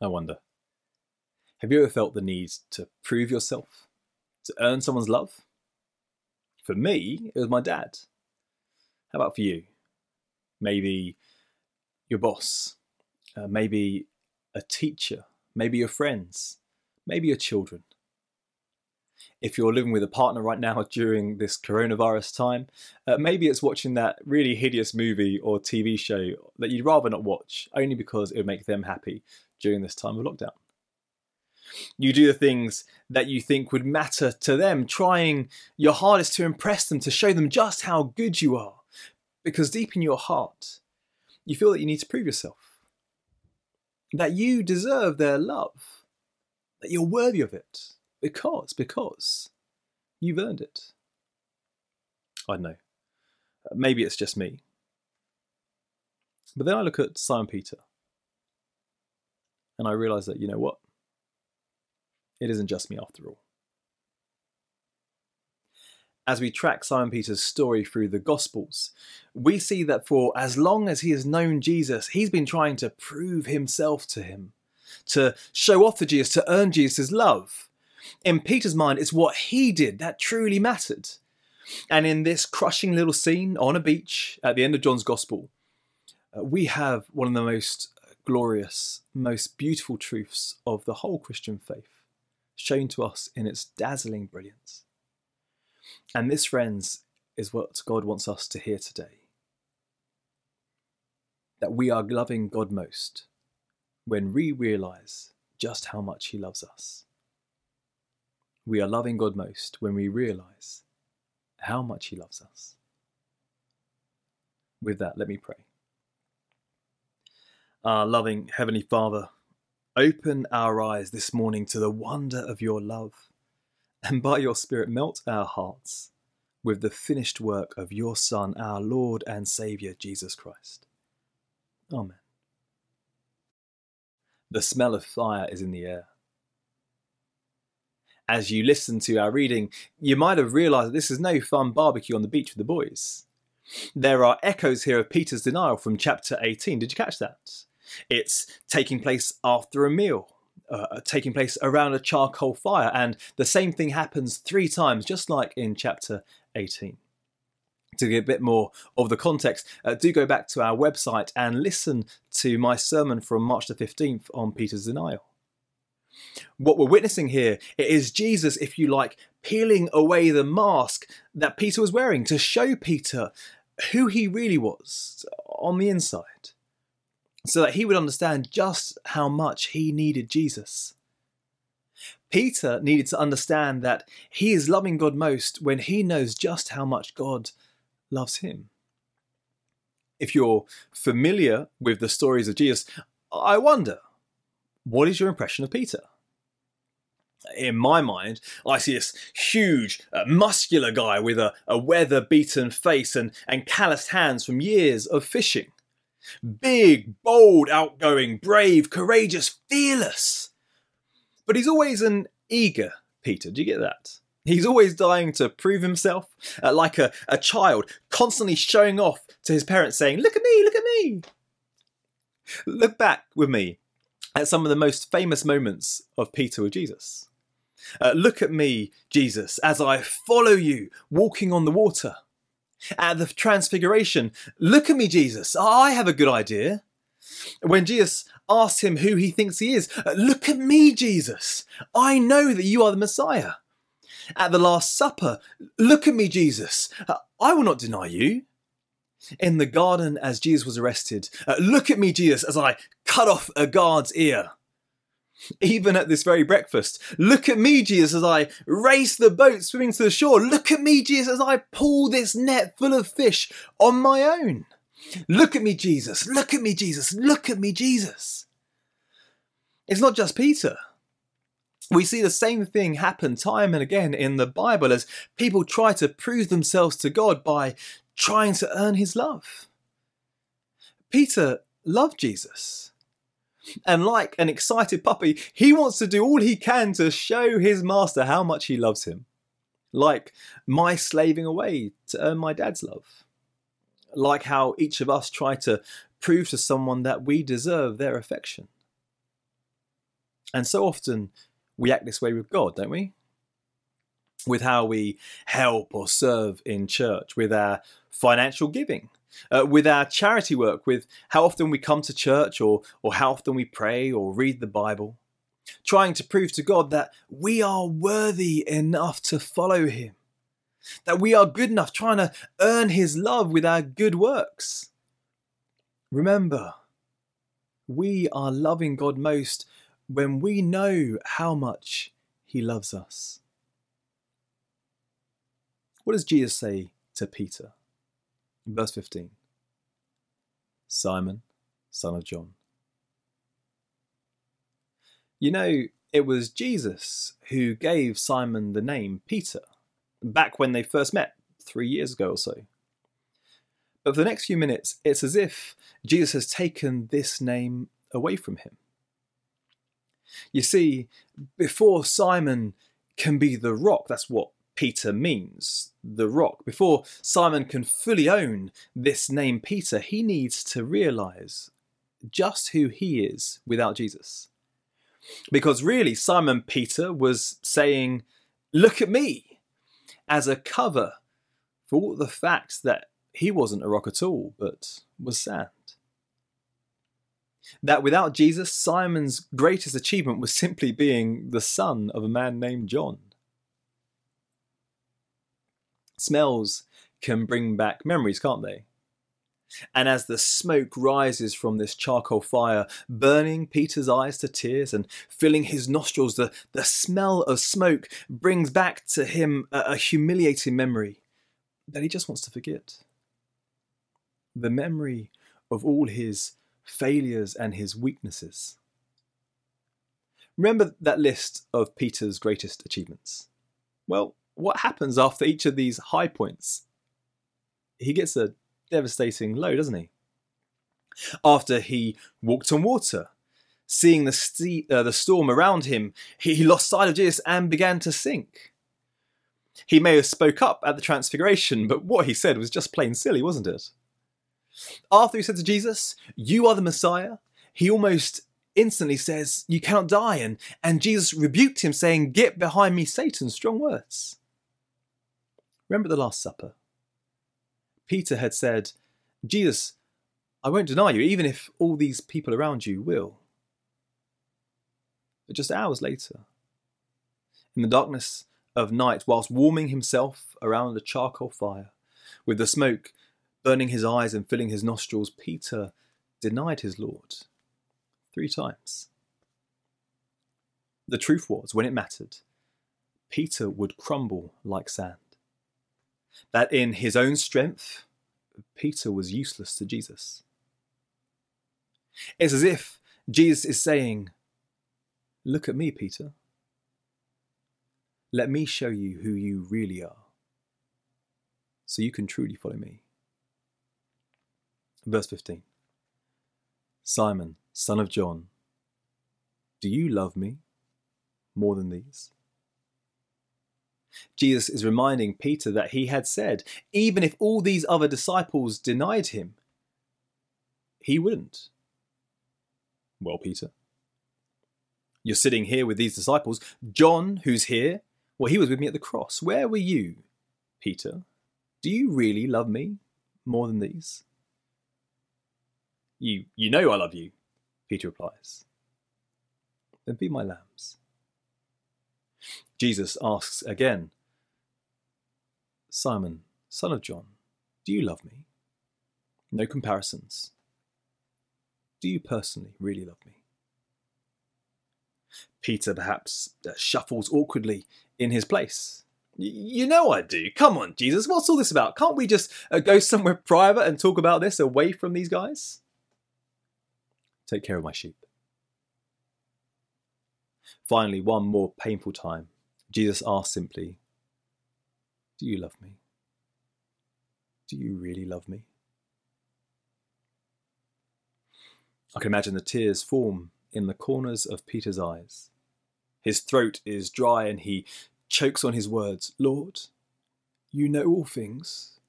I wonder. Have you ever felt the need to prove yourself? To earn someone's love? For me, it was my dad. How about for you? Maybe your boss, uh, maybe a teacher, maybe your friends, maybe your children. If you're living with a partner right now during this coronavirus time, uh, maybe it's watching that really hideous movie or TV show that you'd rather not watch, only because it would make them happy during this time of lockdown. You do the things that you think would matter to them, trying your hardest to impress them, to show them just how good you are. Because deep in your heart, you feel that you need to prove yourself, that you deserve their love, that you're worthy of it, because, because you've earned it. I don't know. Uh, maybe it's just me. But then I look at Simon Peter and I realize that, you know what? It isn't just me after all. As we track Simon Peter's story through the Gospels, we see that for as long as he has known Jesus, he's been trying to prove himself to him, to show off to Jesus, to earn Jesus' love. In Peter's mind, it's what he did that truly mattered. And in this crushing little scene on a beach at the end of John's Gospel, uh, we have one of the most glorious, most beautiful truths of the whole Christian faith shown to us in its dazzling brilliance. And this, friends, is what God wants us to hear today. That we are loving God most when we realize just how much He loves us. We are loving God most when we realize how much He loves us. With that, let me pray. Our loving Heavenly Father, Open our eyes this morning to the wonder of your love, and by your Spirit melt our hearts with the finished work of your Son, our Lord and Saviour, Jesus Christ. Amen. The smell of fire is in the air. As you listen to our reading, you might have realised that this is no fun barbecue on the beach with the boys. There are echoes here of Peter's denial from chapter 18. Did you catch that? It's taking place after a meal, uh, taking place around a charcoal fire, and the same thing happens three times, just like in chapter 18. To get a bit more of the context, uh, do go back to our website and listen to my sermon from March the 15th on Peter's denial. What we're witnessing here is Jesus, if you like, peeling away the mask that Peter was wearing to show Peter who he really was on the inside so that he would understand just how much he needed Jesus. Peter needed to understand that he is loving God most when he knows just how much God loves him. If you're familiar with the stories of Jesus, I wonder, what is your impression of Peter? in my mind, I see this huge, uh, muscular guy with a, a weather beaten face and, and calloused hands from years of fishing. Big, bold, outgoing, brave, courageous, fearless. But he's always an eager Peter. Do you get that? He's always dying to prove himself, uh, like a, a child, constantly showing off to his parents, saying, Look at me, look at me. Look back with me at some of the most famous moments of Peter with Jesus. Uh, look at me, Jesus, as I follow you walking on the water at the transfiguration. Look at me, Jesus. I have a good idea. When Jesus asks him who he thinks he is, look at me, Jesus. I know that you are the Messiah. At the Last Supper, look at me, Jesus. I will not deny you. In the garden, as Jesus was arrested, uh, look at me, Jesus, as I cut off a guard's ear even at this very breakfast. Look at me, Jesus, as I race the boat swimming to the shore. Look at me, Jesus, as I pull this net full of fish on my own. Look at me, Jesus. Look at me, Jesus. Look at me, Jesus. It's not just Peter. We see the same thing happen time and again in the Bible as people try to prove themselves to God by trying to earn his love. Peter loved Jesus. And like an excited puppy, he wants to do all he can to show his master how much he loves him. Like my slaving away to earn my dad's love. Like how each of us try to prove to someone that we deserve their affection. And so often we act this way with God, don't we? With how we help or serve in church, with our financial giving, uh, with our charity work, with how often we come to church or, or how often we pray or read the Bible, trying to prove to God that we are worthy enough to follow Him, that we are good enough, trying to earn His love with our good works. Remember, we are loving God most when we know how much He loves us. What does Jesus say to Peter? In Verse 15 Simon, son of John. You know, it was Jesus who gave Simon the name Peter back when they first met three years ago or so. But for the next few minutes, it's as if Jesus has taken this name away from him. You see, before Simon can be the rock, that's what Peter means, the rock. Before Simon can fully own this name Peter, he needs to realize just who he is without Jesus. Because really, Simon Peter was saying, Look at me, as a cover for the fact that he wasn't a rock at all, but was sand. That without Jesus, Simon's greatest achievement was simply being the son of a man named John. Smells can bring back memories, can't they? And as the smoke rises from this charcoal fire, burning Peter's eyes to tears and filling his nostrils, the, the smell of smoke brings back to him a, a humiliating memory that he just wants to forget. The memory of all his failures and his weaknesses. Remember that list of Peter's greatest achievements? Well, what happens after each of these high points? He gets a devastating low, doesn't he? After he walked on water, seeing the, st- uh, the storm around him, he, lost sight of Jesus and began to sink. He may have spoke up at the transfiguration, but what he said was just plain silly, wasn't it? After he said to Jesus, You are the Messiah, he almost instantly says, You cannot die. And, and Jesus rebuked him, saying, Get behind me, Satan. Strong words. Remember the Last Supper? Peter had said, Jesus, I won't deny you, even if all these people around you will. But just hours later, in the darkness of night, whilst warming himself around a charcoal fire, with the smoke burning his eyes and filling his nostrils, Peter denied his Lord three times. The truth was, when it mattered, Peter would crumble like sand that in his own strength, Peter was useless to Jesus. It's as if Jesus is saying, Look at me, Peter. Let me show you who you really are, so you can truly follow me. Verse 15 Simon, son of John, do you love me more than these? Jesus is reminding Peter that he had said, even if all these other disciples denied him, he wouldn't. Well, Peter, you're sitting here with these disciples. John, who's here, well, he was with me at the cross. Where were you, Peter? Do you really love me more than these? You, you know I love you, Peter replies. Then be my lambs. Jesus asks again, Simon, son of John, do you love me? No comparisons. Do you personally really love me? Peter perhaps uh, shuffles awkwardly in his place. You know I do. Come on, Jesus, what's all this about? Can't we just uh, go somewhere private and talk about this away from these guys? Take care of my sheep. Finally, one more painful time, Jesus asked simply, Do you love me? Do you really love me? I can imagine the tears form in the corners of Peter's eyes. His throat is dry and he chokes on his words Lord, you know all things.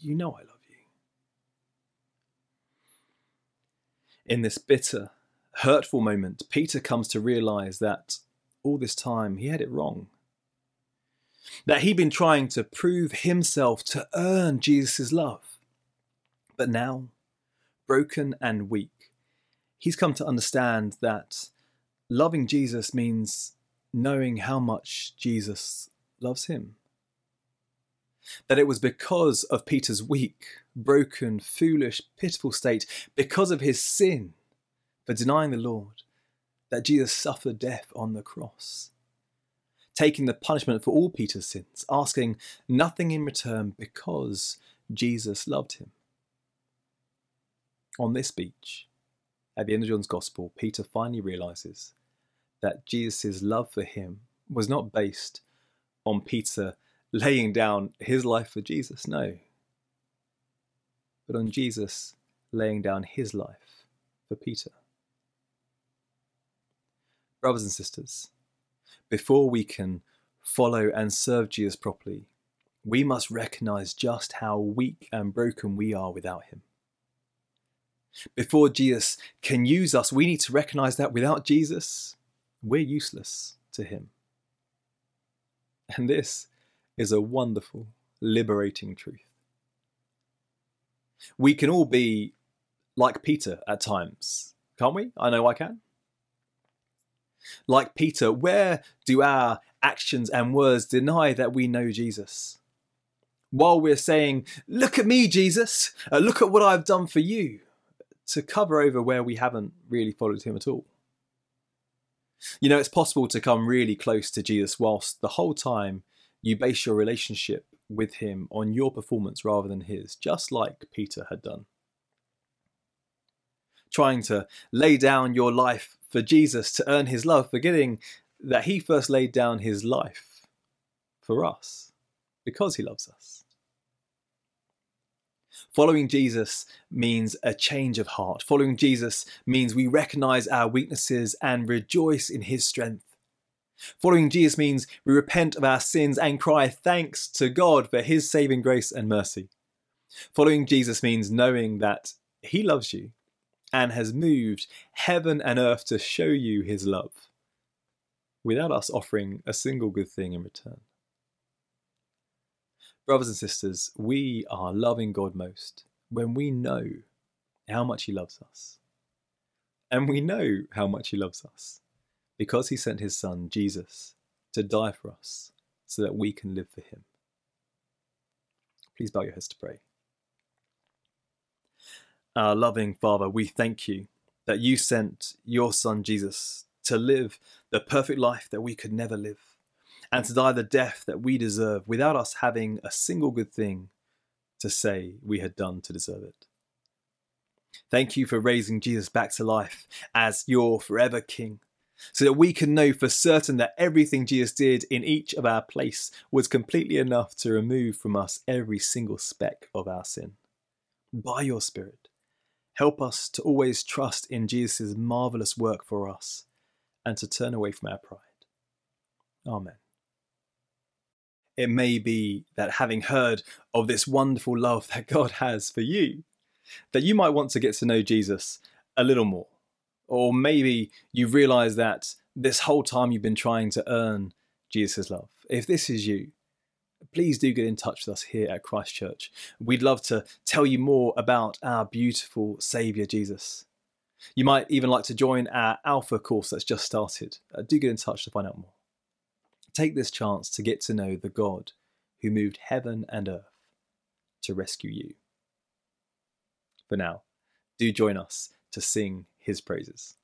You know I love you. In this bitter, hurtful moment, Peter comes to realize that all this time he had it wrong. That he'd been trying to prove himself to earn Jesus' love. But now, broken and weak, he's come to understand that loving Jesus means knowing how much Jesus loves him. That it was because of Peter's weak, broken, foolish, pitiful state, because of his sin for denying the Lord, that Jesus suffered death on the cross, taking the punishment for all Peter's sins, asking nothing in return because Jesus loved him. On this beach, at the end of John's Gospel, Peter finally realizes that Jesus' love for him was not based on Peter laying down his life for Jesus, no, but on Jesus laying down his life for Peter. Brothers and sisters, before we can follow and serve Jesus properly, we must recognize just how weak and broken we are without him. Before Jesus can use us, we need to recognize that without Jesus, we're useless to him. And this is a wonderful, liberating truth. We can all be like Peter at times, can't we? I know I can. Like Peter, where do our actions and words deny that we know Jesus? While we're saying, Look at me, Jesus, uh, look at what I've done for you, to cover over where we haven't really followed him at all. You know, it's possible to come really close to Jesus whilst the whole time you base your relationship with him on your performance rather than his, just like Peter had done. Trying to lay down your life for Jesus to earn his love, forgetting that he first laid down his life for us because he loves us. Following Jesus means a change of heart. Following Jesus means we recognize our weaknesses and rejoice in his strength. Following Jesus means we repent of our sins and cry thanks to God for his saving grace and mercy. Following Jesus means knowing that he loves you and has moved heaven and earth to show you his love without us offering a single good thing in return. Brothers and sisters, we are loving God most when we know how much he loves us. And we know how much he loves us because he sent his son, Jesus, to die for us so that we can live for him. Please bow your heads to pray. Our loving Father, we thank you that you sent your son, Jesus, to live the perfect life that we could never live and to die the death that we deserve without us having a single good thing to say we had done to deserve it. Thank you for raising Jesus back to life as your forever King, so that we can know for certain that everything Jesus did in each of our place was completely enough to remove from us every single speck of our sin. By your Spirit, help us to always trust in Jesus' marvellous work for us and to turn away from our pride. Amen. It may be that having heard of this wonderful love that God has for you, that you might want to get to know Jesus a little more or maybe you realize that this whole time you've been trying to earn Jesus' love. If this is you, please do get in touch with us here at Christchurch. We'd love to tell you more about our beautiful Saviour Jesus. You might even like to join our Alpha course that's just started. Uh, do get in touch to find out more. Take this chance to get to know the God who moved heaven and earth to rescue you. For now, do join us to sing his praises.